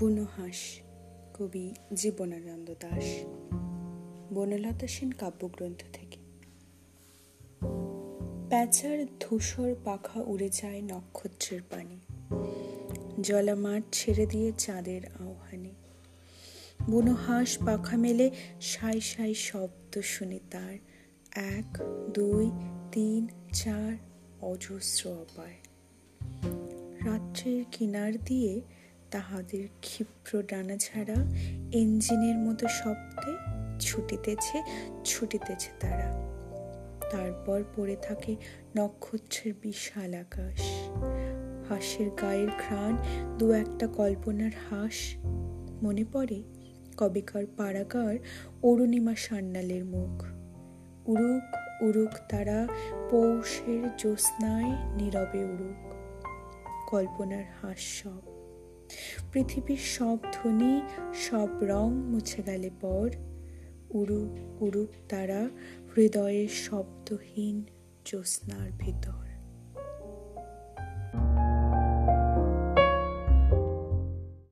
বুনো হাঁস কবি জীবনানন্দ দাস, বনলতা সেন কাব্যগ্রন্থ থেকে। প্যাঁচার ধূসর পাখা উড়ে যায় নক্ষত্রের পানে। জলা মাঠ ছেড়ে দিয়ে চাঁদের আহ্বানে। বুনো হাঁস পাখা মেলে সাই সাই শব্দ শুনে তার এক, দুই, তিন, চার অজস্র অপায়। রাত্রের কিনার দিয়ে তাহাদের ক্ষিপ্র ডানা ছাড়া ইঞ্জিনের মতো শব্দে ছুটিতেছে ছুটিতেছে তারা। তারপর পড়ে থাকে নক্ষত্রের বিশাল আকাশ। হাঁসের গায়ের ঘ্রাণ দু একটা কল্পনার হাঁস। মনে পড়ে কবেকার পাড়াকার অরুণিমা সান্নালের মুখ। উড়ুক উড়ুক তারা পৌষের জ্যোৎস্নায় নীরবে উড়ুক। কল্পনার হাস সব। পৃথিবীর সব ধ্বনি, সব রং মুছে গেলে পর উড়ুক উড়ুক তারা হৃদয়ের শব্দহীন জ্যোৎস্নার ভিতর।